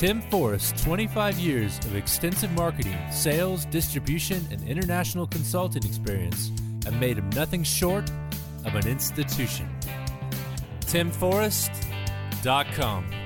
Tim Forrest's 25 years of extensive marketing, sales, distribution, and international consulting experience have made him nothing short of an institution. TimForrest.com.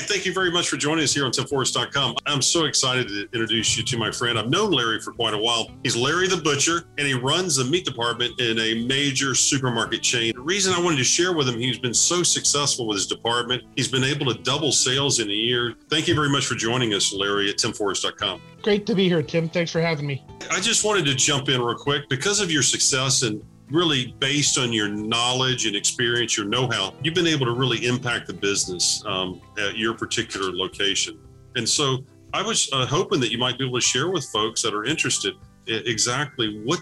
Right. Thank you very much for joining us here on TimForrest.com. I'm so excited to introduce you to my friend. I've known Larry for quite a while. He's Larry the Butcher, and he runs the meat department in a major supermarket chain. The reason I wanted to share with him, he's been so successful with his department. He's been able to double sales in a year. Thank you very much for joining us, Larry, at timforrest.com. Great to be here, Tim. Thanks for having me. I just wanted to jump in real quick because of your success and really based on your knowledge and experience, your know-how, you've been able to really impact the business um, at your particular location. And so I was uh, hoping that you might be able to share with folks that are interested exactly what,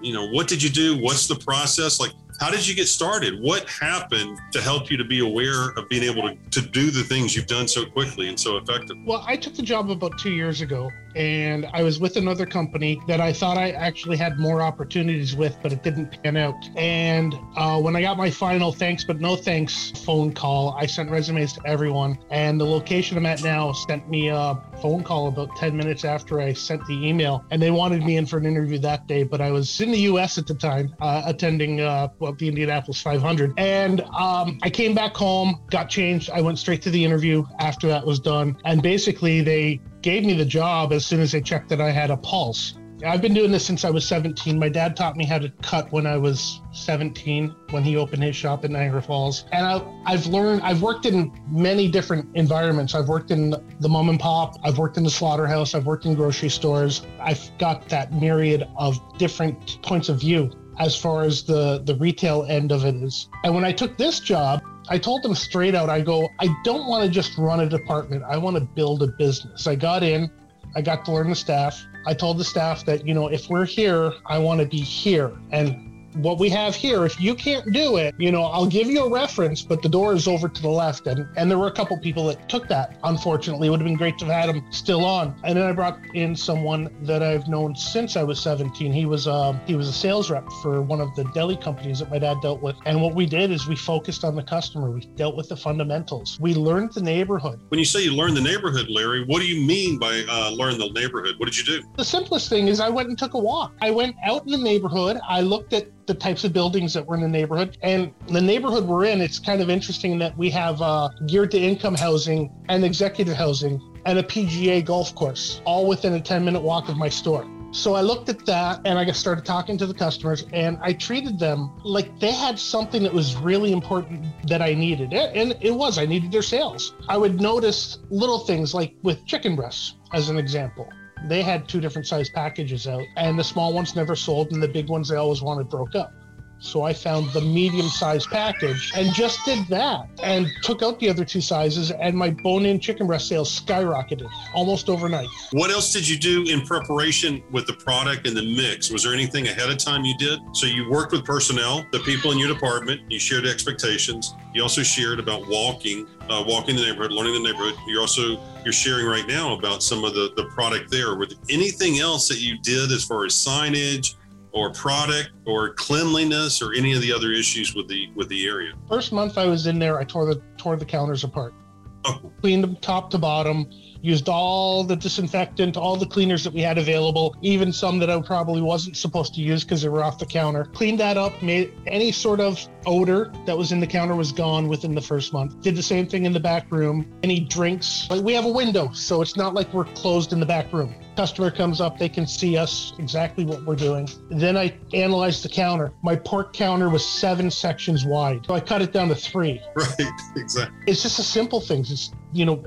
you know, what did you do? What's the process? Like, how did you get started? What happened to help you to be aware of being able to, to do the things you've done so quickly and so effectively? Well, I took the job about two years ago and I was with another company that I thought I actually had more opportunities with, but it didn't pan out. And uh, when I got my final thanks but no thanks phone call, I sent resumes to everyone. And the location I'm at now sent me a phone call about 10 minutes after I sent the email. And they wanted me in for an interview that day, but I was in the US at the time uh, attending uh, well, the Indianapolis 500. And um, I came back home, got changed. I went straight to the interview after that was done. And basically, they gave me the job as soon as they checked that I had a pulse. I've been doing this since I was 17. My dad taught me how to cut when I was 17 when he opened his shop in Niagara Falls. And I, have learned, I've worked in many different environments. I've worked in the mom and pop, I've worked in the slaughterhouse, I've worked in grocery stores. I've got that myriad of different points of view as far as the, the retail end of it is. And when I took this job, I told them straight out, I go, I don't want to just run a department. I want to build a business. I got in, I got to learn the staff. I told the staff that, you know, if we're here, I want to be here. And what we have here, if you can't do it, you know, I'll give you a reference, but the door is over to the left. And and there were a couple people that took that. Unfortunately, it would have been great to have had him still on. And then I brought in someone that I've known since I was 17. He was um he was a sales rep for one of the deli companies that my dad dealt with. And what we did is we focused on the customer. We dealt with the fundamentals. We learned the neighborhood. When you say you learned the neighborhood, Larry, what do you mean by uh, learn the neighborhood? What did you do? The simplest thing is I went and took a walk. I went out in the neighborhood. I looked at the types of buildings that were in the neighborhood. And the neighborhood we're in, it's kind of interesting that we have uh, geared to income housing and executive housing and a PGA golf course, all within a 10 minute walk of my store. So I looked at that and I started talking to the customers and I treated them like they had something that was really important that I needed. And it was, I needed their sales. I would notice little things like with chicken breasts, as an example they had two different size packages out, and the small ones never sold, and the big ones they always wanted broke up. So I found the medium size package and just did that and took out the other two sizes and my bone in chicken breast sales skyrocketed almost overnight. What else did you do in preparation with the product and the mix? Was there anything ahead of time you did? So you worked with personnel, the people in your department, you shared expectations. You also shared about walking, uh, walking the neighborhood, learning the neighborhood. You're also you're sharing right now about some of the, the product there. With anything else that you did as far as signage, or product or cleanliness or any of the other issues with the with the area? First month I was in there, I tore the tore the counters apart. Oh. Cleaned them top to bottom, used all the disinfectant, all the cleaners that we had available, even some that I probably wasn't supposed to use because they were off the counter. Cleaned that up, made any sort of odor that was in the counter was gone within the first month. Did the same thing in the back room. Any drinks, like we have a window, so it's not like we're closed in the back room. Customer comes up, they can see us exactly what we're doing. Then I analyzed the counter. My pork counter was seven sections wide. So I cut it down to three. Right, exactly. It's just a simple things. It's, you know,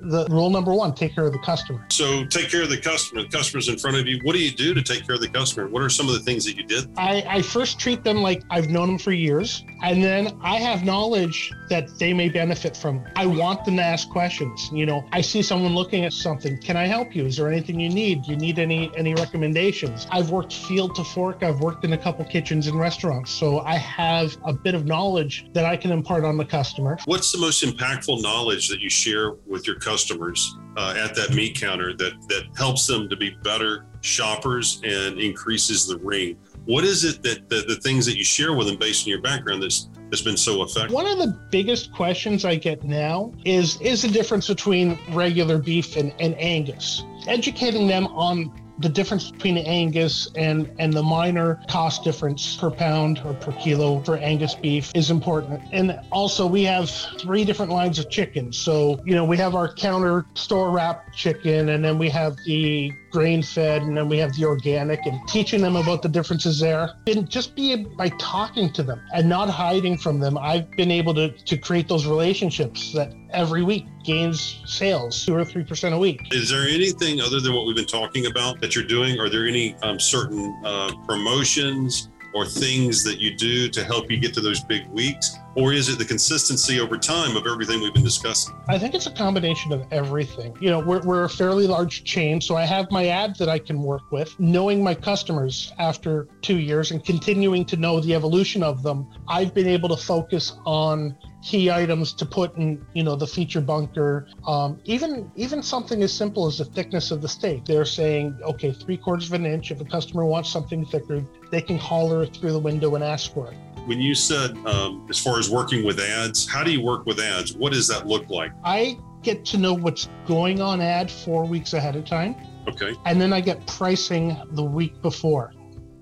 the rule number one take care of the customer. So take care of the customer. The customer's in front of you. What do you do to take care of the customer? What are some of the things that you did? I, I first treat them like i've known them for years and then i have knowledge that they may benefit from. I want them to ask questions. You know i see someone looking at something. Can i help you? Is there anything you need? Do you need any any recommendations? I've worked field to fork. I've worked in a couple kitchens and restaurants. So i have a bit of knowledge that i can impart on the customer. What's the most impactful knowledge that you share with your customers uh, at that meat counter that that helps them to be better shoppers and increases the ring. What is it that the, the things that you share with them based on your background that's has been so effective? One of the biggest questions I get now is is the difference between regular beef and, and Angus. Educating them on the difference between Angus and and the minor cost difference per pound or per kilo for Angus beef is important. And also we have three different lines of chicken. So, you know, we have our counter store wrap chicken and then we have the grain fed and then we have the organic and teaching them about the differences there. And just be by talking to them and not hiding from them, I've been able to to create those relationships that every week gains sales two or three percent a week. Is there anything other than what we've been talking about that you're doing? Are there any um, certain uh, promotions or things that you do to help you get to those big weeks? Or is it the consistency over time of everything we've been discussing? I think it's a combination of everything. You know, we're, we're a fairly large chain, so I have my ads that I can work with. Knowing my customers after two years and continuing to know the evolution of them, I've been able to focus on key items to put in you know the feature bunker um, even even something as simple as the thickness of the steak they're saying okay three quarters of an inch if a customer wants something thicker they can holler through the window and ask for it when you said um, as far as working with ads how do you work with ads what does that look like i get to know what's going on ad four weeks ahead of time okay and then i get pricing the week before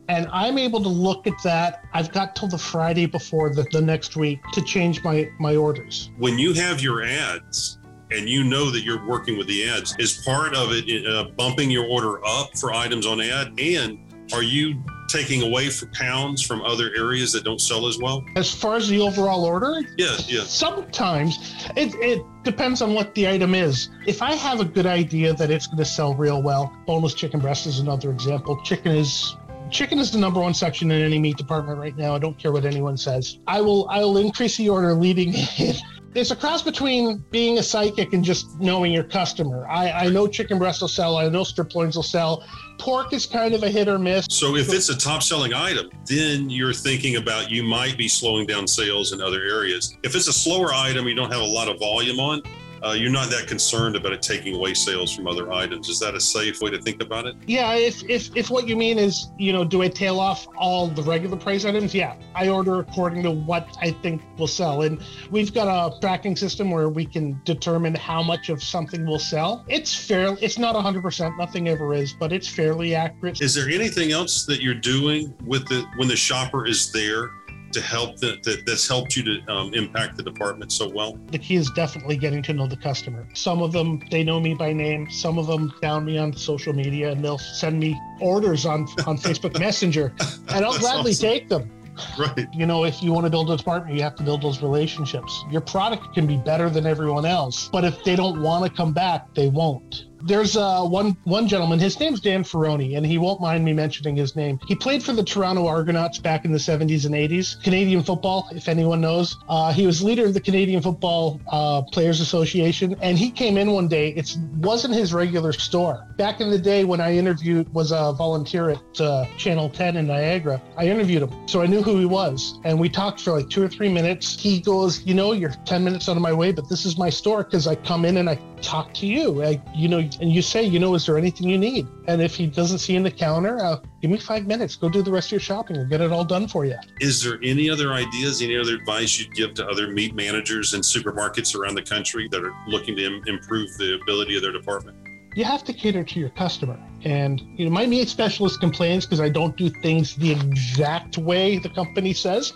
and I'm able to look at that. I've got till the Friday before the, the next week to change my my orders. When you have your ads and you know that you're working with the ads, is part of it uh, bumping your order up for items on ad? And are you taking away for pounds from other areas that don't sell as well? As far as the overall order, Yes, yeah. Sometimes it, it depends on what the item is. If I have a good idea that it's going to sell real well, boneless chicken breast is another example. Chicken is chicken is the number one section in any meat department right now. I don't care what anyone says. I will I will increase the order leading it. It's a cross between being a psychic and just knowing your customer. I, I know chicken breast will sell. I know strip loins will sell. Pork is kind of a hit or miss. So if it's a top selling item, then you're thinking about you might be slowing down sales in other areas. If it's a slower item you don't have a lot of volume on, uh, you're not that concerned about it taking away sales from other items. Is that a safe way to think about it? Yeah, if, if if what you mean is, you know, do I tail off all the regular price items? Yeah, I order according to what I think will sell. And we've got a tracking system where we can determine how much of something will sell. It's fairly, it's not 100%, nothing ever is, but it's fairly accurate. Is there anything else that you're doing with the when the shopper is there? To help that, that that's helped you to um, impact the department so well? The key is definitely getting to know the customer. Some of them they know me by name. Some of them down me on social media, and they'll send me orders on on Facebook Messenger, and I'll gladly awesome. take them. Right. You know, if you want to build a department, you have to build those relationships. Your product can be better than everyone else, but if they don't want to come back, they won't there's uh, one one gentleman. His name's Dan Ferrone, and he won't mind me mentioning his name. He played for the Toronto Argonauts back in the 70s and 80s. Canadian football, if anyone knows. Uh, he was leader of the Canadian Football uh, Players Association, and he came in one day. It wasn't his regular store. Back in the day when I interviewed, was a volunteer at uh, Channel 10 in Niagara. I interviewed him, so I knew who he was, and we talked for like two or three minutes. He goes, "You know, you're 10 minutes out of my way, but this is my store because I come in and I talk to you. I, you know." And you say, you know, is there anything you need? And if he doesn't see in the counter, uh, give me five minutes. Go do the rest of your shopping and get it all done for you. Is there any other ideas, any other advice you'd give to other meat managers and supermarkets around the country that are looking to Im- improve the ability of their department? You have to cater to your customer. And you know, my meat specialist complains because I don't do things the exact way the company says,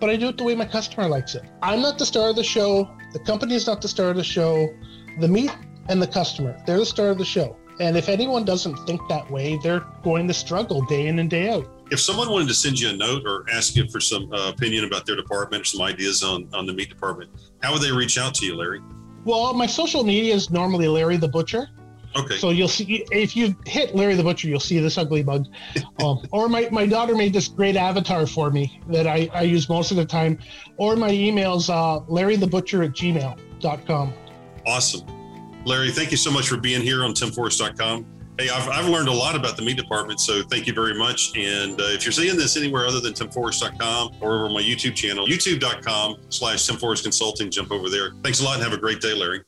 but I do it the way my customer likes it. I'm not the star of the show. The company is not the star of the show. The meat and the customer. They're the star of the show. And if anyone doesn't think that way, they're going to struggle day in and day out. If someone wanted to send you a note or ask you for some uh, opinion about their department or some ideas on, on the meat department, how would they reach out to you, Larry? Well, my social media is normally Larry the Butcher. Okay. So you'll see if you hit Larry the Butcher, you'll see this ugly bug. um, or my, my daughter made this great avatar for me that I, I use most of the time. Or my email's uh, larrythebutcher at gmail.com. Awesome. Larry, thank you so much for being here on timforrest.com. Hey, I've, I've learned a lot about the meat department, so thank you very much. And uh, if you're seeing this anywhere other than timforrest.com or over my YouTube channel, youtube.com slash timforrest consulting, jump over there. Thanks a lot and have a great day, Larry.